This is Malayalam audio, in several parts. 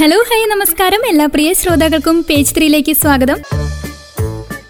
ഹലോ ഹൈ നമസ്കാരം. എല്ലാ പ്രിയ ശ്രോതാക്കൾക്കും പേജ് ത്രീയിലേക്ക് സ്വാഗതം.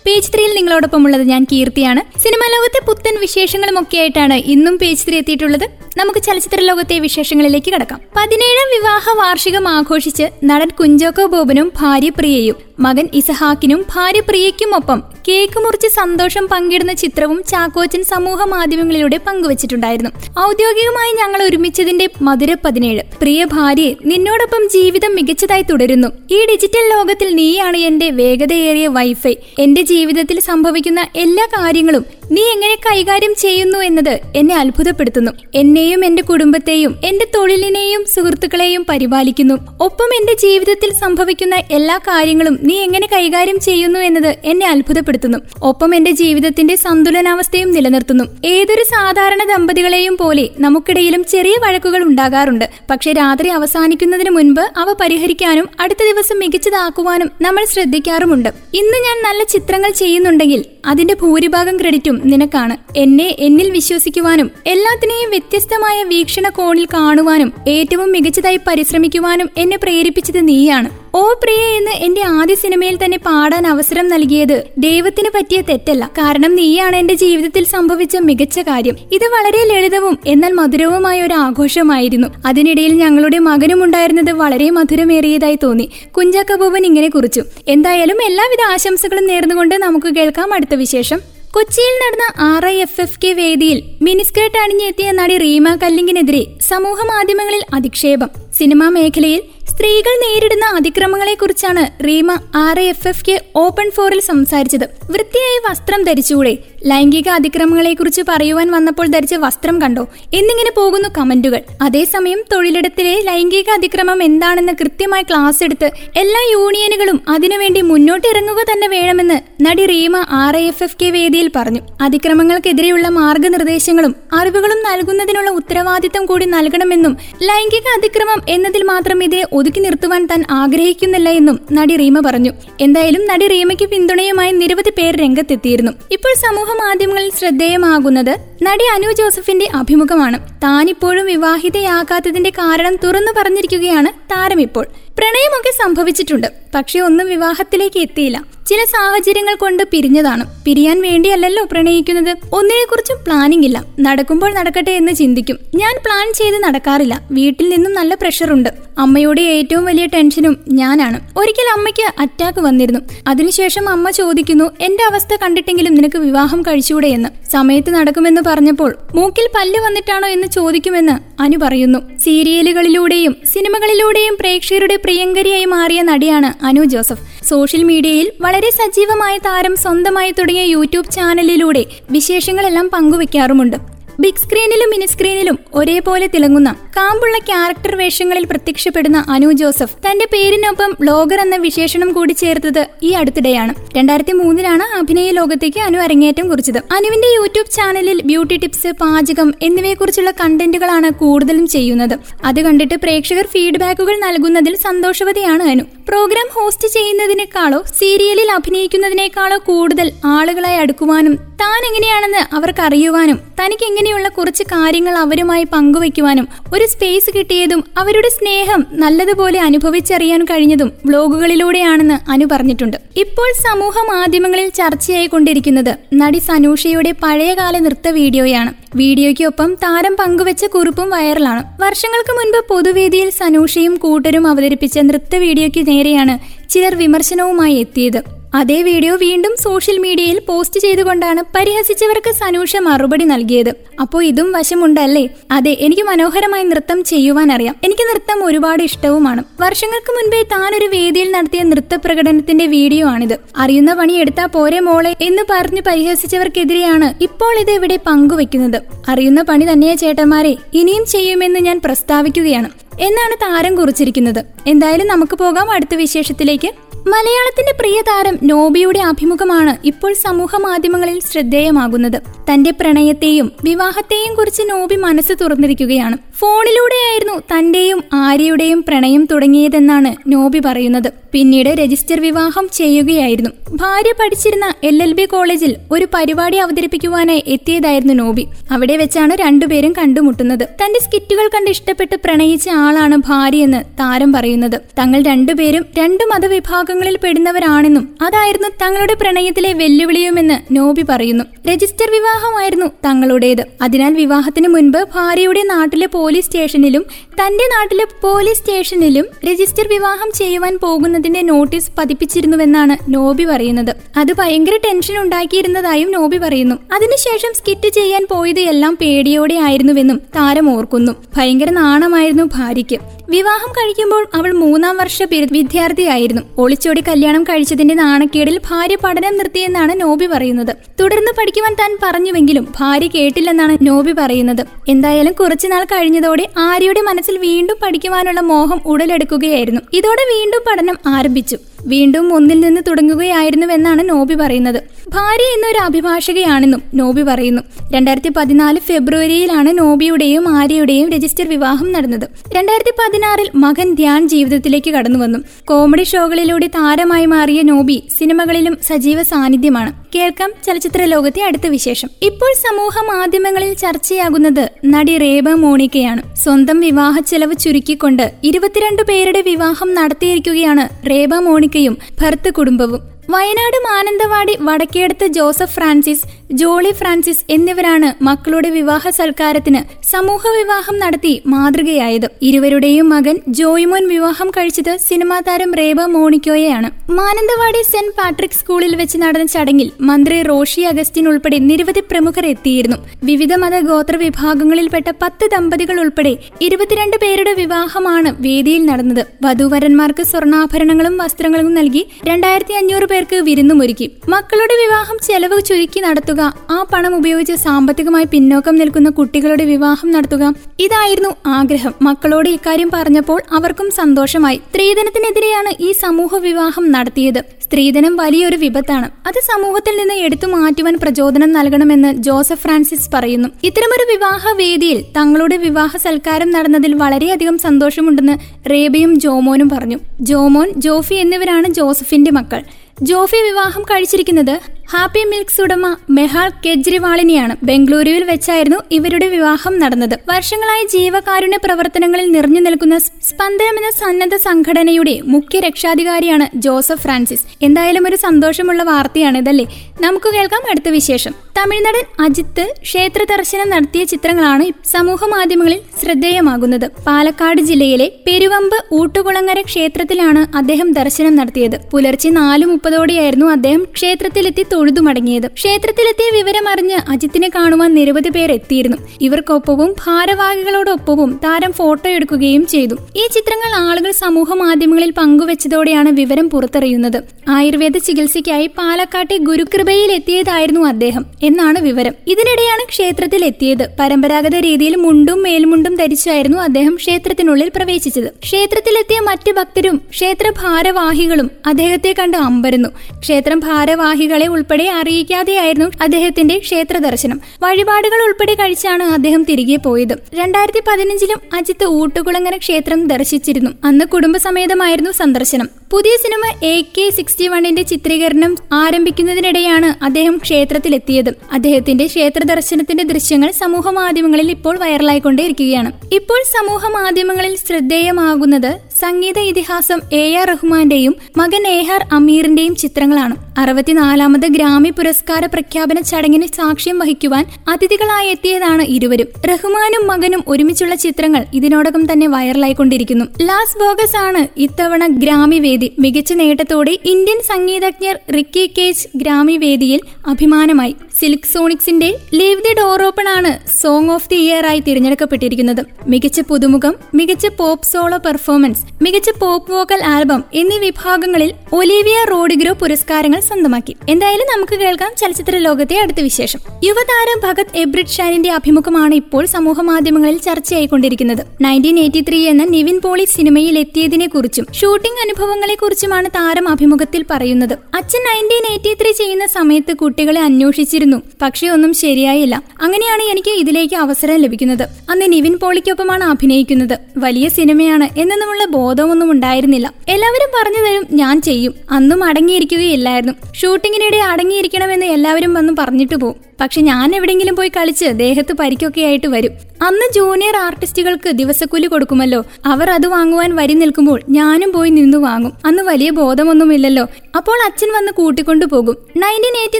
പേജ് ത്രീയിൽ നിങ്ങളോടൊപ്പം ഉള്ളത് ഞാൻ കീർത്തിയാണ്. സിനിമാ ലോകത്തെ പുത്തൻ വിശേഷങ്ങളും ഒക്കെ ആയിട്ടാണ് ഇന്നും പേജ് ത്രീ എത്തിയിട്ടുള്ളത്. നമുക്ക് ചലച്ചിത്ര ലോകത്തെ വിശേഷങ്ങളിലേക്ക് കടക്കാം. പതിനേഴാം വിവാഹ വാർഷികം ആഘോഷിച്ച് നടൻ കുഞ്ചോക്കോ ബോബനും ഭാര്യ പ്രിയയും മകൻ ഇസഹാക്കിനും ഭാര്യ പ്രിയയ്ക്കുമൊപ്പം കേക്ക് മുറിച്ച് സന്തോഷം പങ്കിടുന്ന ചിത്രവും ചാക്കോച്ചൻ സമൂഹ മാധ്യമങ്ങളിലൂടെ പങ്കുവച്ചിട്ടുണ്ടായിരുന്നു. ഔദ്യോഗികമായി ഞങ്ങൾ ഒരുമിച്ചതിന്റെ മധുര പതിനേഴ്. പ്രിയ ഭാര്യ നിന്നോടൊപ്പം ജീവിതം മികച്ചതായി തുടരുന്നു. ഈ ഡിജിറ്റൽ ലോകത്തിൽ നീയാണ് എന്റെ വേഗതയേറിയ വൈഫൈ. എന്റെ ജീവിതത്തിൽ സംഭവിക്കുന്ന എല്ലാ കാര്യങ്ങളും നീ എങ്ങനെ കൈകാര്യം ചെയ്യുന്നു എന്നത് എന്നെ അത്ഭുതപ്പെടുത്തുന്നു. എന്നെയും എന്റെ കുടുംബത്തെയും എന്റെ തൊഴിലിനെയും സുഹൃത്തുക്കളെയും പരിപാലിക്കുന്നു. ഒപ്പം എന്റെ ജീവിതത്തിൽ സംഭവിക്കുന്ന എല്ലാ കാര്യങ്ങളും നീ എങ്ങനെ കൈകാര്യം ചെയ്യുന്നു എന്നത് എന്നെ അത്ഭുതപ്പെടുത്തുന്നു. ഒപ്പം എന്റെ ജീവിതത്തിന്റെ സന്തുലനാവസ്ഥയും നിലനിർത്തുന്നു. ഏതൊരു സാധാരണ ദമ്പതികളെയും പോലെ നമുക്കിടയിലും ചെറിയ വഴക്കുകൾ ഉണ്ടാകാറുണ്ട്. പക്ഷെ രാത്രി അവസാനിക്കുന്നതിന് മുൻപ് അവ പരിഹരിക്കാനും അടുത്ത ദിവസം മികച്ചതാക്കുവാനും നമ്മൾ ശ്രദ്ധിക്കാറുമുണ്ട്. ഇന്ന് ഞാൻ നല്ല ചിത്രങ്ങൾ ചെയ്യുന്നുണ്ടെങ്കിൽ അതിന്റെ ഭൂരിഭാഗം ക്രെഡിറ്റും നിനക്കാണ്. എന്നെ എന്നിൽ വിശ്വസിക്കുവാനും എല്ലാത്തിനെയും വ്യത്യസ്തമായ വീക്ഷണകോണിൽ കാണുവാനും ഏറ്റവും മികച്ചതായി പരിശ്രമിക്കുവാനും എന്നെ പ്രേരിപ്പിച്ചത് നീയാണ്. ഓ പ്രിയ എന്ന് എന്റെ ആദ്യ സിനിമയിൽ തന്നെ പാടാൻ അവസരം നൽകിയത് ദൈവത്തിന് പറ്റിയ തെറ്റല്ല. കാരണം നീയാണ് എന്റെ ജീവിതത്തിൽ സംഭവിച്ച മികച്ച കാര്യം. ഇത് വളരെ ലളിതവും എന്നാൽ മധുരവുമായ ഒരു ആഘോഷമായിരുന്നു. അതിനിടയിൽ ഞങ്ങളുടെ മകനും ഉണ്ടായിരുന്നത് വളരെ മധുരമേറിയതായി തോന്നി. കുഞ്ചാക്കബൂബൻ ഇങ്ങനെ കുറിച്ചു. എന്തായാലും എല്ലാവിധ ആശംസകളും നേർന്നുകൊണ്ട് നമുക്ക് കേൾക്കാം അടുത്ത വിശേഷം. കൊച്ചിയിൽ നടന്ന R I F F K വേദിയിൽ മിനിസ്കേർട്ട് അണിഞ്ഞെത്തിയ നടി റീമ കല്ലിങ്ങിനെതിരെ സമൂഹ മാധ്യമങ്ങളിൽ അധിക്ഷേപം. സിനിമാ മേഖലയിൽ സ്ത്രീകൾ നേരിടുന്ന അതിക്രമങ്ങളെക്കുറിച്ചാണ് Rima R F F K open ഫോറിൽ സംസാരിച്ചത്. വൃത്തിയായി വസ്ത്രം ധരിച്ചുകൂടെ? ലൈംഗിക അതിക്രമങ്ങളെക്കുറിച്ച് പറയുവാൻ വന്നപ്പോൾ ധരിച്ച വസ്ത്രം കണ്ടോ? എന്നിങ്ങനെ പോകുന്നു കമന്റുകൾ. അതേസമയം തൊഴിലിടത്തിലെ ലൈംഗിക അതിക്രമം എന്താണെന്ന് കൃത്യമായി ക്ലാസ് എടുത്ത് എല്ലാ യൂണിയനുകളും അതിനുവേണ്ടി മുന്നോട്ടിറങ്ങുക തന്നെ വേണമെന്ന് നടി Rima R F F K വേദിയിൽ പറഞ്ഞു. അതിക്രമങ്ങൾക്കെതിരെയുള്ള മാർഗനിർദ്ദേശങ്ങളും അറിവുകളും നൽകുന്നതിനുള്ള ഉത്തരവാദിത്തം കൂടി നൽകണമെന്നും ലൈംഗിക അതിക്രമം എന്നതിൽ മാത്രം ഇതേ നിർത്തുവാൻ താൻ ആഗ്രഹിക്കുന്നില്ല എന്നും നടി റീമ പറഞ്ഞു. എന്തായാലും നടി റീമയ്ക്ക് പിന്തുണയുമായി നിരവധി പേർ രംഗത്തെത്തിയിരുന്നു. ഇപ്പോൾ സമൂഹ മാധ്യമങ്ങളിൽ ശ്രദ്ധേയമാകുന്നത് നടി അനു ജോസഫിന്റെ അഭിമുഖമാണ്. താനിപ്പോഴും വിവാഹിതയാകാത്തതിന്റെ കാരണം തുറന്നു പറഞ്ഞിരിക്കുകയാണ് താരം ഇപ്പോൾ. പ്രണയമൊക്കെ സംഭവിച്ചിട്ടുണ്ട്. പക്ഷെ ഒന്നും വിവാഹത്തിലേക്ക് എത്തിയില്ല. ചില സാഹചര്യങ്ങൾ കൊണ്ട് പിരിഞ്ഞതാണ്. പിരിയാൻ വേണ്ടിയല്ലല്ലോ പ്രണയിക്കുന്നത്. ഒന്നിനെക്കുറിച്ചും പ്ലാനിംഗ് ഇല്ല. നടക്കുമ്പോൾ നടക്കട്ടെ എന്ന് ചിന്തിക്കും. ഞാൻ പ്ലാൻ ചെയ്ത് നടക്കാറില്ല. വീട്ടിൽ നിന്നും നല്ല പ്രഷറുണ്ട് അമ്മയുടെ ഏറ്റവും വലിയ ടെൻഷനും ഞാനാണ്. ഒരിക്കൽ അമ്മയ്ക്ക് അറ്റാക്ക് വന്നിരുന്നു. അതിനുശേഷം അമ്മ ചോദിക്കുന്നു എന്റെ അവസ്ഥ കണ്ടിട്ടെങ്കിലും നിനക്ക് വിവാഹം കഴിച്ചുകൂടെ എന്ന്? സമയത്ത് നടക്കുമെന്ന് പറഞ്ഞപ്പോൾ മൂക്കിൽ പല്ല് വന്നിട്ടാണോ എന്ന് ചോദിക്കുമെന്ന് അനു പറയുന്നു. സീരിയലുകളിലൂടെയും സിനിമകളിലൂടെയും പ്രേക്ഷകരുടെ പ്രിയങ്കരിയായി മാറിയ നടിയാണ് അനു ജോസഫ്. സോഷ്യൽ മീഡിയയിൽ വളരെ സജീവമായ താരം സ്വന്തമായി തുടങ്ങിയ യൂട്യൂബ് ചാനലിലൂടെ വിശേഷങ്ങളെല്ലാം പങ്കുവെക്കാറുമുണ്ട്. ബിഗ് സ്ക്രീനിലും മിനി സ്ക്രീനിലും ഒരേപോലെ തിളങ്ങുന്ന കാമ്പുള്ള ക്യാരക്ടർ വേഷങ്ങളിൽ പ്രത്യക്ഷപ്പെടുന്ന അനു ജോസഫ്. തന്റെ പേരിനൊപ്പം ബ്ലോഗർ എന്ന വിശേഷണം കൂടി ചേർത്തത് ഈ അടുത്തിടെയാണ്. രണ്ടായിരത്തി മൂന്നിലാണ് അഭിനയ ലോകത്തേക്ക് അനു അരങ്ങേറ്റം കുറിച്ചത്. അനുവിന്റെ യൂട്യൂബ് ചാനലിൽ ബ്യൂട്ടി ടിപ്സ് പാചകം എന്നിവയെക്കുറിച്ചുള്ള കണ്ടന്റുകളാണ് കൂടുതലും ചെയ്യുന്നത്. അത് കണ്ടിട്ട് പ്രേക്ഷകർ ഫീഡ്ബാക്കുകൾ നൽകുന്നതിൽ സന്തോഷവതിയാണ് അനു. പ്രോഗ്രാം ഹോസ്റ്റ് ചെയ്യുന്നതിനേക്കാളോ സീരിയലിൽ അഭിനയിക്കുന്നതിനേക്കാളോ കൂടുതൽ ആളുകളായി അടുക്കുവാനും താൻ എങ്ങനെയാണെന്ന് അവർക്ക് അറിയുവാനും തനിക്ക് എങ്ങനെയുള്ള കുറച്ച് കാര്യങ്ങൾ അവരുമായി പങ്കുവയ്ക്കുവാനും ഒരു സ്പേസ് കിട്ടിയതും അവരുടെ സ്നേഹം നല്ലതുപോലെ അനുഭവിച്ചറിയാൻ കഴിഞ്ഞതും വ്ലോഗുകളിലൂടെയാണെന്ന് അനു പറഞ്ഞിട്ടുണ്ട്. ഇപ്പോൾ സമൂഹ മാധ്യമങ്ങളിൽ ചർച്ചയായി കൊണ്ടിരിക്കുന്നത് നടി സനൂഷയുടെ പഴയകാല നൃത്ത വീഡിയോയാണ്. വീഡിയോയ്ക്കൊപ്പം താരം പങ്കുവച്ച കുറിപ്പും വൈറലാണ്. വർഷങ്ങൾക്ക് മുൻപ് പൊതുവേദിയിൽ സനൂഷയും കൂട്ടരും അവതരിപ്പിച്ച നൃത്ത വീഡിയോയ്ക്ക് നേരെയാണ് ചിലർ വിമർശനവുമായി എത്തിയത്. അതേ വീഡിയോ വീണ്ടും സോഷ്യൽ മീഡിയയിൽ പോസ്റ്റ് ചെയ്തുകൊണ്ടാണ് പരിഹസിച്ചവർക്ക് സനൂഷ മറുപടി നൽകിയത്. അപ്പോൾ ഇതും വശമുണ്ടല്ലേ? അതെ എനിക്ക് മനോഹരമായി നൃത്തം ചെയ്യുവാൻ അറിയാം എനിക്ക് നൃത്തം ഒരുപാട് ഇഷ്ടവുമാണ്. വർഷങ്ങൾക്ക് മുൻപേ താൻ ഒരു വേദിയിൽ നടത്തിയ നൃത്ത പ്രകടനത്തിന്റെ വീഡിയോ ആണിത്. അറിയുന്ന പണി എടുത്താ പോരെ മോളെ എന്ന് പറഞ്ഞ് പരിഹസിച്ചവർക്കെതിരെയാണ് ഇപ്പോൾ ഇത് ഇവിടെ പങ്കുവെക്കുന്നത്. അറിയുന്ന പണി തന്നെയാ ചേട്ടന്മാരെ ഇനിയും ചെയ്യുമെന്ന് ഞാൻ പ്രസ്താവിക്കുകയാണ്. എന്നാണ് താരം കുറിച്ചിരിക്കുന്നത്. എന്തായാലും നമുക്ക് പോകാം അടുത്ത വിശേഷത്തിലേക്ക്. മലയാളത്തിന്റെ പ്രിയ താരം നോബിയുടെ അഭിമുഖമാണ് ഇപ്പോൾ സമൂഹ മാധ്യമങ്ങളിൽ ശ്രദ്ധേയമാകുന്നത്. തന്റെ പ്രണയത്തെയും വിവാഹത്തെയും കുറിച്ച് നോബി മനസ്സ് തുറന്നിരിക്കുകയാണ്. ഫോണിലൂടെയായിരുന്നു തന്റെയും ആര്യയുടെയും പ്രണയം തുടങ്ങിയതെന്നാണ് നോബി പറയുന്നത്. പിന്നീട് രജിസ്റ്റർ വിവാഹം ചെയ്യുകയായിരുന്നു. ഭാര്യ പഠിച്ചിരുന്ന എൽ എൽ ബി കോളേജിൽ ഒരു പരിപാടി അവതരിപ്പിക്കുവാനായി എത്തിയതായിരുന്നു നോബി. അവിടെ വെച്ചാണ് രണ്ടുപേരും കണ്ടുമുട്ടുന്നത്. തന്റെ സ്കിറ്റുകൾ കണ്ട് ഇഷ്ടപ്പെട്ട് പ്രണയിച്ച ആളാണ് ഭാര്യയെന്ന് താരം പറയുന്നത്. തങ്ങൾ രണ്ടുപേരും രണ്ട് മതവിഭാഗങ്ങളിൽ പെടുന്നവരാണെന്നും അതായിരുന്നു തങ്ങളുടെ പ്രണയത്തിലെ വെല്ലുവിളിയുമെന്ന് നോബി പറയുന്നു. രജിസ്റ്റർ വിവാഹമായിരുന്നു തങ്ങളുടേത്. അതിനാൽ വിവാഹത്തിന് മുൻപ് ഭാര്യയുടെ നാട്ടിലെ പോലീസ് സ്റ്റേഷനിലും തന്റെ നാട്ടിലെ പോലീസ് സ്റ്റേഷനിലും രജിസ്റ്റർ വിവാഹം ചെയ്യുവാൻ പോകുന്നതിന്റെ നോട്ടീസ് പതിപ്പിച്ചിരുന്നുവെന്നാണ് നോബി പറയുന്നത്. അത് ഭയങ്കര ടെൻഷൻ ഉണ്ടാക്കിയിരുന്നതായും നോബി പറയുന്നു. അതിനുശേഷം സ്കിറ്റ് ചെയ്യാൻ പോയത് എല്ലാം പേടിയോടെ ആയിരുന്നുവെന്നും താരം ഓർക്കുന്നു. ഭയങ്കര നാണമായിരുന്നു ഭാര്യയ്ക്ക്. വിവാഹം കഴിക്കുമ്പോൾ അവൾ മൂന്നാം വർഷ വിദ്യാർത്ഥിയായിരുന്നു. ഒളിച്ചോടി കല്യാണം കഴിച്ചതിന്റെ നാണക്കേടിൽ ഭാര്യ പഠനം നിർത്തിയെന്നാണ് നോബി പറയുന്നത്. തുടർന്ന് പഠിക്കുവാൻ താൻ പറഞ്ഞുവെങ്കിലും ഭാര്യ കേട്ടില്ലെന്നാണ് നോബി പറയുന്നത്. എന്തായാലും കുറച്ചുനാൾ കഴിഞ്ഞതോടെ ആര്യയുടെ മനസ്സിൽ വീണ്ടും പഠിക്കുവാനുള്ള മോഹം ഉടലെടുക്കുകയായിരുന്നു. ഇതോടെ വീണ്ടും പഠനം ആരംഭിച്ചു. വീണ്ടും ഒന്നിൽ നിന്ന് തുടങ്ങുകയായിരുന്നുവെന്നാണ് നോബി പറയുന്നത്. ഭാര്യ എന്നൊരു അഭിഭാഷകയാണെന്നും നോബി പറയുന്നു. രണ്ടായിരത്തി പതിനാല് ഫെബ്രുവരിയിലാണ് നോബിയുടെയും ആര്യയുടെയും രജിസ്റ്റർ വിവാഹം നടന്നത്. രണ്ടായിരത്തി പതിനാറിൽ മകൻ ധ്യാൻ ജീവിതത്തിലേക്ക് കടന്നു വന്നു കോമഡി ഷോകളിലൂടെ താരമായി മാറിയ നോബി സിനിമകളിലും സജീവ സാന്നിധ്യമാണ്. കേൾക്കാം ചലച്ചിത്ര ലോകത്തെ അടുത്ത വിശേഷം. ഇപ്പോൾ സമൂഹ മാധ്യമങ്ങളിൽ ചർച്ചയാകുന്നത് നടി റേബ മോണിക്കയാണ്. സ്വന്തം വിവാഹ ചെലവ് ചുരുക്കിക്കൊണ്ട് ഇരുപത്തിരണ്ട് പേരുടെ വിവാഹം നടത്തിയിരിക്കുകയാണ് റേബ മോണിക്കയും ഭർത്ത കുടുംബവും. Wayanad Mananthavady Vadakkedath Joseph Francis Jolly Francis എന്നിവരാണ് മക്കളുടെ വിവാഹ സൽക്കാരത്തിന് സമൂഹ വിവാഹം നടത്തി മാതൃകയായത്. ഇരുവരുടെയും മകൻ ജോയിമോൻ വിവാഹം കഴിച്ചത് സിനിമാ താരം റേബ മോണിക്കോയെയാണ്. മാനന്തവാടി സെന്റ് പാട്രിക് സ്കൂളിൽ വെച്ച് നടന്ന ചടങ്ങിൽ മന്ത്രി റോഷി അഗസ്റ്റിൻ ഉൾപ്പെടെ നിരവധി പ്രമുഖർ എത്തിയിരുന്നു. വിവിധ മത ഗോത്ര വിഭാഗങ്ങളിൽപ്പെട്ട പത്ത് ദമ്പതികൾ ഉൾപ്പെടെ ഇരുപത്തിരണ്ട് പേരുടെ വിവാഹമാണ് വേദിയിൽ നടന്നത്. വധുവരന്മാർക്ക് സ്വർണാഭരണങ്ങളും വസ്ത്രങ്ങളും നൽകി രണ്ടായിരത്തി അഞ്ഞൂറ് പേർക്ക് വിരുന്നുമൊരുക്കി. മക്കളുടെ വിവാഹം ചെലവ് ചുരുക്കി നടത്തുക ആ പണം ഉപയോഗിച്ച് സാമ്പത്തികമായി പിന്നോക്കം നിൽക്കുന്ന കുട്ടികളുടെ വിവാഹം നടത്തുക. ഇതായിരുന്നു ആഗ്രഹം. മക്കളോട് ഇക്കാര്യം പറഞ്ഞപ്പോൾ അവർക്കും സന്തോഷമായി. സ്ത്രീധനത്തിനെതിരെയാണ് ഈ സമൂഹ വിവാഹം നടത്തിയത്. സ്ത്രീധനം വലിയൊരു വിപത്താണ്. അത് സമൂഹത്തിൽ നിന്ന് എടുത്തു മാറ്റുവാൻ പ്രചോദനം നൽകണമെന്ന് ജോസഫ് ഫ്രാൻസിസ് പറയുന്നു. ഇത്തരമൊരു വിവാഹ വേദിയിൽ തങ്ങളുടെ വിവാഹ സൽക്കാരം നടന്നതിൽ വളരെയധികം സന്തോഷമുണ്ടെന്ന് റേബയും ജോമോനും പറഞ്ഞു. ജോമോൻ ജോഫി എന്നിവരാണ് ജോസഫിന്റെ മക്കൾ. ജോഫി വിവാഹം കഴിച്ചിരിക്കുന്നത് ഹാപ്പി മിൽക്സ് ഉടമ മെഹാൾ കെജ്രിവാളിനെയാണ് ബംഗളൂരുവിൽ വെച്ചായിരുന്നു ഇവരുടെ വിവാഹം നടന്നത്. വർഷങ്ങളായി ജീവകാരുണ്യ പ്രവർത്തനങ്ങളിൽ നിറഞ്ഞു നിൽക്കുന്ന സ്പന്ദനം എന്ന സന്നദ്ധ സംഘടനയുടെ മുഖ്യ രക്ഷാധികാരിയാണ് ജോസഫ് ഫ്രാൻസിസ്. എന്തായാലും ഒരു സന്തോഷമുള്ള വാർത്തയാണ് ഇതല്ലേ? നമുക്ക് കേൾക്കാം അടുത്ത വിശേഷം. തമിഴ്നാടൻ അജിത്ത് ക്ഷേത്ര ദർശനം നടത്തിയ ചിത്രങ്ങളാണ് സമൂഹ മാധ്യമങ്ങളിൽ ശ്രദ്ധേയമാകുന്നത്. പാലക്കാട് ജില്ലയിലെ പെരുവമ്പ് ഊട്ടുകുളങ്ങര ക്ഷേത്രത്തിലാണ് അദ്ദേഹം ദർശനം നടത്തിയത്. പുലർച്ചെ നാലു മുപ്പതോടെയായിരുന്നു അദ്ദേഹം ക്ഷേത്രത്തിലെത്തി തൊഴുതു മടങ്ങിയത് ക്ഷേത്രത്തിലെത്തിയ വിവരമറിഞ്ഞ് അജിത്തിനെ കാണുവാൻ നിരവധി പേർ എത്തിയിരുന്നു. ഇവർക്കൊപ്പവും ഭാരവാഹികളോടൊപ്പവും താരം ഫോട്ടോ എടുക്കുകയും ചെയ്തു. ഈ ചിത്രങ്ങൾ ആളുകൾ സമൂഹ മാധ്യമങ്ങളിൽ പങ്കുവച്ചതോടെയാണ് വിവരം പുറത്തറിയുന്നത്. ആയുർവേദ ചികിത്സയ്ക്കായി പാലക്കാട്ടെ ഗുരുകൃപയിൽ എത്തിയതായിരുന്നു അദ്ദേഹം എന്നാണ് വിവരം. ഇതിനിടെയാണ് ക്ഷേത്രത്തിൽ എത്തിയത്. പരമ്പരാഗത രീതിയിൽ മുണ്ടും മേൽമുണ്ടും ധരിച്ചായിരുന്നു അദ്ദേഹം ക്ഷേത്രത്തിനുള്ളിൽ പ്രവേശിച്ചത്. ക്ഷേത്രത്തിലെത്തിയ മറ്റ് ഭക്തരും ക്ഷേത്ര ഭാരവാഹികളും അദ്ദേഹത്തെ കണ്ട് അമ്പരുന്നു. ക്ഷേത്രം ഭാരവാഹികളെ ഉൾപ്പെടെ അറിയിക്കാതെയായിരുന്നു അദ്ദേഹത്തിന്റെ ക്ഷേത്ര ദർശനം വഴിപാടുകൾ ഉൾപ്പെടെ കഴിച്ചാണ് അദ്ദേഹം തിരികെ പോയത്. രണ്ടായിരത്തി പതിനഞ്ചിലും അജിത്ത് ഊട്ടുകുളങ്ങര ക്ഷേത്രം ദർശിച്ചിരുന്നു. അന്ന് കുടുംബസമേതമായിരുന്നു സന്ദർശനം. പുതിയ സിനിമ എ കെ സിക്സ്റ്റി വണ്ണിന്റെ ചിത്രീകരണം ആരംഭിക്കുന്നതിനിടെയാണ് അദ്ദേഹം ക്ഷേത്രത്തിലെത്തിയത്. അദ്ദേഹത്തിന്റെ ക്ഷേത്ര ദർശനത്തിന്റെ ദൃശ്യങ്ങൾ സമൂഹ മാധ്യമങ്ങളിൽ ഇപ്പോൾ വൈറലായിക്കൊണ്ടേയിരിക്കുകയാണ്. ഇപ്പോൾ സമൂഹ മാധ്യമങ്ങളിൽ ശ്രദ്ധേയമാകുന്നത് സംഗീത ഇതിഹാസം എ ആർ റഹ്മാന്റെയും മകൻ എഹാർ അമീറിന്റെയും ചിത്രങ്ങളാണ്. അറുപത്തിനാലാമത് ഗ്രാമി പുരസ്കാര പ്രഖ്യാപന ചടങ്ങിന് സാക്ഷ്യം വഹിക്കുവാൻ അതിഥികളായി എത്തിയതാണ് ഇരുവരും. റഹ്മാനും മകനും ഒരുമിച്ചുള്ള ചിത്രങ്ങൾ ഇതിനോടകം തന്നെ വൈറലായിക്കൊണ്ടിരിക്കുന്നു. ലാസ് ബോഗസ് ആണ് ഇത്തവണ ഗ്രാമി വേദി മികച്ച നേട്ടത്തോടെ ഇന്ത്യൻ സംഗീതജ്ഞർ റിക്കി കേജ് ഗ്രാമി വേദിയിൽ അഭിമാനമായി. സിൽക്ക് സോണിക്സിന്റെ ലീവ് ദി ഡോർ ഓപ്പൺ ആണ് സോങ് ഓഫ് ദി ഇയർ ആയി തിരഞ്ഞെടുക്കപ്പെട്ടിരിക്കുന്നത്. മികച്ച പുതുമുഖം മികച്ച പോപ്പ് സോളോ പെർഫോമൻസ് മികച്ച പോപ്പ് വോക്കൽ ആൽബം എന്നീ വിഭാഗങ്ങളിൽ ഒലിവിയ റോഡിഗ്രോ പുരസ്കാരങ്ങൾ സ്വന്തമാക്കി. എന്തായാലും നമുക്ക് കേൾക്കാം ചലച്ചിത്ര ലോകത്തെ അടുത്ത വിശേഷം. യുവതാരം ഭഗത് എബ്രിഡ് ഷാനിന്റെ അഭിമുഖമാണ് ഇപ്പോൾ സമൂഹ മാധ്യമങ്ങളിൽ ചർച്ചയായിക്കൊണ്ടിരിക്കുന്നത്. നയന്റീൻ എയ്റ്റി ത്രീ എന്ന നിവിൻ പോളി സിനിമയിൽ എത്തിയതിനെ കുറിച്ചും ഷൂട്ടിംഗ് അനുഭവങ്ങളെ കുറിച്ചുമാണ് താരം അഭിമുഖത്തിൽ പറയുന്നത്. അച്ഛൻ നയന്റീൻ എയ്റ്റി ത്രീ ചെയ്യുന്ന സമയത്ത് കുട്ടികളെ അന്വേഷിച്ചിരുന്നു ശ്രമിക്കുന്നു പക്ഷേ ഒന്നും ശരിയായില്ല. അങ്ങനെയാണ് എനിക്ക് ഇതിലേക്ക് അവസരം ലഭിക്കുന്നത്. അന്ന് നിവിൻ പോളിക്കൊപ്പമാണ് അഭിനയിക്കുന്നത്. വലിയ സിനിമയാണ്. എന്നൊന്നുമുള്ള ബോധമൊന്നും ഉണ്ടായിരുന്നില്ല. എല്ലാവരും പറഞ്ഞു തരും ഞാൻ ചെയ്യും. അന്നും അടങ്ങിയിരിക്കുകയില്ലായിരുന്നു. ഷൂട്ടിങ്ങിനിടെ അടങ്ങിയിരിക്കണമെന്ന് എല്ലാവരും വന്ന് പറഞ്ഞിട്ട് പോകും പക്ഷെ ഞാൻ എവിടെയെങ്കിലും പോയി കളിച്ച് ദേഹത്ത് പരിക്കൊക്കെ ആയിട്ട് വരും. അന്ന് ജൂനിയർ ആർട്ടിസ്റ്റുകൾക്ക് ദിവസക്കൂലി കൊടുക്കുമല്ലോ. അവർ അത് വാങ്ങുവാൻ വരി നിൽക്കുമ്പോൾ ഞാനും പോയി നിന്നു വാങ്ങും. അന്ന് വലിയ ബോധമൊന്നുമില്ലല്ലോ. അപ്പോൾ അച്ഛൻ വന്ന് കൂട്ടിക്കൊണ്ടു പോകും. നയന്റീൻ എയ്റ്റി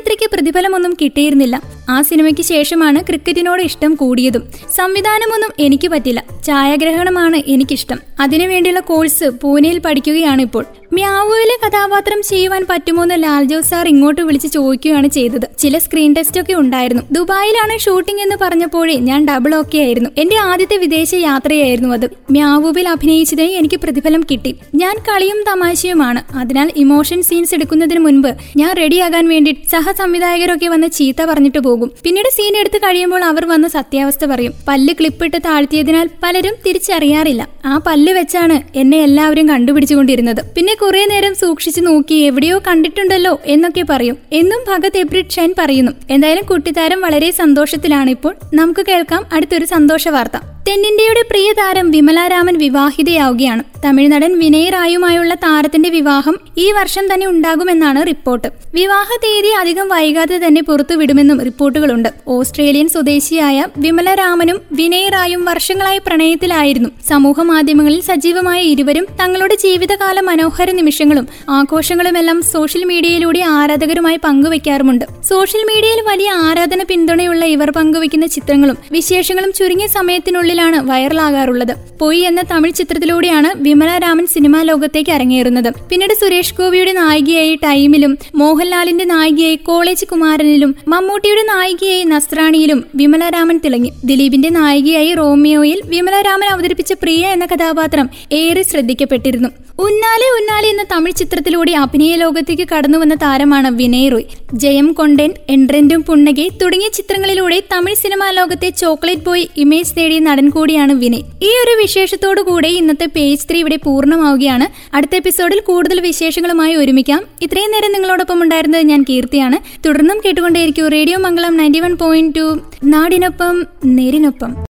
ത്രീക്ക് പ്രതിഫലമൊന്നും കിട്ടിയിരുന്നില്ല. ആ സിനിമയ്ക്ക് ശേഷമാണ് ക്രിക്കറ്റിനോട് ഇഷ്ടം കൂടിയതും. സംവിധാനമൊന്നും എനിക്ക് പറ്റില്ല. ഛായാഗ്രഹണമാണ് എനിക്കിഷ്ടം. അതിനുവേണ്ടിയുള്ള കോഴ്സ് പൂനെയിൽ പഠിക്കുകയാണ് ഇപ്പോൾ. മ്യാവുവിലെ കഥാപാത്രം ചെയ്യുവാൻ പറ്റുമോന്ന് ലാൽജോസ് സാർ ഇങ്ങോട്ട് വിളിച്ച് ചോദിക്കുകയാണ് ചെയ്തത്. ചില സ്ക്രീൻ ടെസ്റ്റ് ഒക്കെ ഉണ്ടായിരുന്നു. ദുബായിലാണ് ഷൂട്ടിംഗ് എന്ന് പറഞ്ഞപ്പോഴേ ഞാൻ ഡബിൾ ഓക്കെ ആയിരുന്നു. എന്റെ ആദ്യത്തെ വിദേശ യാത്രയായിരുന്നു അത്. മ്യാവുവിൽ അഭിനയിച്ചതിന് എനിക്ക് പ്രതിഫലം കിട്ടി. ഞാൻ കളിയും തമാശയുമാണ്. അതിനാൽ ഇമോഷൻ സീൻസ് എടുക്കുന്നതിന് മുൻപ് ഞാൻ റെഡിയാകാൻ വേണ്ടി സഹസംവിധായകരൊക്കെ വന്ന് ചീത്ത പറഞ്ഞിട്ട് പോകും. പിന്നീട് സീൻ എടുത്ത് കഴിയുമ്പോൾ അവർ വന്ന് സത്യാവസ്ഥ പറയും. പല്ല് ക്ലിപ്പിട്ട് താഴ്ത്തിയതിനാൽ പലരും തിരിച്ചറിയാറില്ല. ആ പല്ല് വെച്ചാണ് എന്നെ എല്ലാവരും കണ്ടുപിടിച്ചുകൊണ്ടിരുന്നത്. പിന്നെ കുറെ നേരം സൂക്ഷിച്ചു നോക്കി എവിടെയോ കണ്ടിട്ടുണ്ടല്ലോ എന്നൊക്കെ പറയും. എന്നും ഭഗത് എബ്രിഡ് ഷൈൻ പറയുന്നു. എന്തായാലും കുട്ടിത്താരം വളരെ സന്തോഷത്തിലാണ് ഇപ്പോൾ. നമുക്ക് കേൾക്കാം അടുത്തൊരു സന്തോഷ വാർത്ത തെന്നിന്ത്യയുടെ പ്രിയ താരം വിമലാരാമൻ വിവാഹിതയാവുകയാണ്. തമിഴ് നടൻ വിനയ് റായുമായുള്ള താരത്തിന്റെ വിവാഹം ഈ വർഷം തന്നെ ഉണ്ടാകുമെന്നാണ് റിപ്പോർട്ട്. വിവാഹ തീയതി അധികം വൈകാതെ തന്നെ പുറത്തുവിടുമെന്നും റിപ്പോർട്ടുകളുണ്ട്. ഓസ്ട്രേലിയൻ സ്വദേശിയായ വിമല രാമനും വിനയ് റായും വർഷങ്ങളായി പ്രണയത്തിലായിരുന്നു. സമൂഹ മാധ്യമങ്ങളിൽ സജീവമായ ഇരുവരും തങ്ങളുടെ ജീവിതകാല മനോഹര നിമിഷങ്ങളും ആഘോഷങ്ങളുമെല്ലാം സോഷ്യൽ മീഡിയയിലൂടെ ആരാധകരുമായി പങ്കുവയ്ക്കാറുമുണ്ട് സോഷ്യൽ മീഡിയയിൽ വലിയ ആരാധന പിന്തുണയുള്ള ഇവർ പങ്കുവയ്ക്കുന്ന ചിത്രങ്ങളും വിശേഷങ്ങളും ചുരുങ്ങിയ സമയത്തിനുള്ളിലാണ് വൈറലാകാറുള്ളത്. പൊയ് എന്ന തമിഴ് ചിത്രത്തിലൂടെയാണ് വിമല രാമൻ സിനിമാ ലോകത്തേക്ക് അരങ്ങേറുന്നത്. പിന്നീട് സുരേഷ് ഗോപിയുടെ നായികയായി ടൈമിലും മോഹൻലാലിന്റെ നായികയായി കോളേജ് കുമാരനിലും മമ്മൂട്ടിയുടെ നായികയായി നസ്രാണിയിലും വിമല രാമൻ തിളങ്ങി. ദിലീപിന്റെ നായികയായി റോമിയോയിൽ വിമല രാമൻ അവതരിപ്പിച്ച പ്രിയ എന്ന കഥാപാത്രം ഏറെ ശ്രദ്ധിക്കപ്പെട്ടിരുന്നു. ഉന്നാലെ ഉന്നാലെ എന്ന തമിഴ് ചിത്രത്തിലൂടെ അഭിനയ ലോകത്തേക്ക് കടന്നുവന്ന താരമാണ് വിനയ് റോയ്. ജയം കൊണ്ടൻ എൻട്രന്റും പുണ്ണകെ തുടങ്ങിയ ചിത്രങ്ങളിലൂടെ തമിഴ് സിനിമാ ലോകത്തെ ചോക്ലേറ്റ് ബോയ് ഇമേജ് നേടിയ നടൻ കൂടിയാണ് വിനയ്. ഈ ഒരു വിശേഷത്തോടു കൂടെ ഇന്നത്തെ പേജ് ത്രീ ഇവിടെ പൂർണമാവുകയാണ്. അടുത്ത എപ്പിസോഡിൽ കൂടുതൽ വിശേഷങ്ങളുമായി ഒരുമിക്കാം. ഇത്രയും നേരം നിങ്ങളോടൊപ്പം ഉണ്ടായിരുന്നത് ഞാൻ കീർത്തിയാണ്. തുടർന്നും കേട്ടുകൊണ്ടേയിരിക്കും radio Mangalam ninety one point two നാടിനൊപ്പം നേരിനൊപ്പം.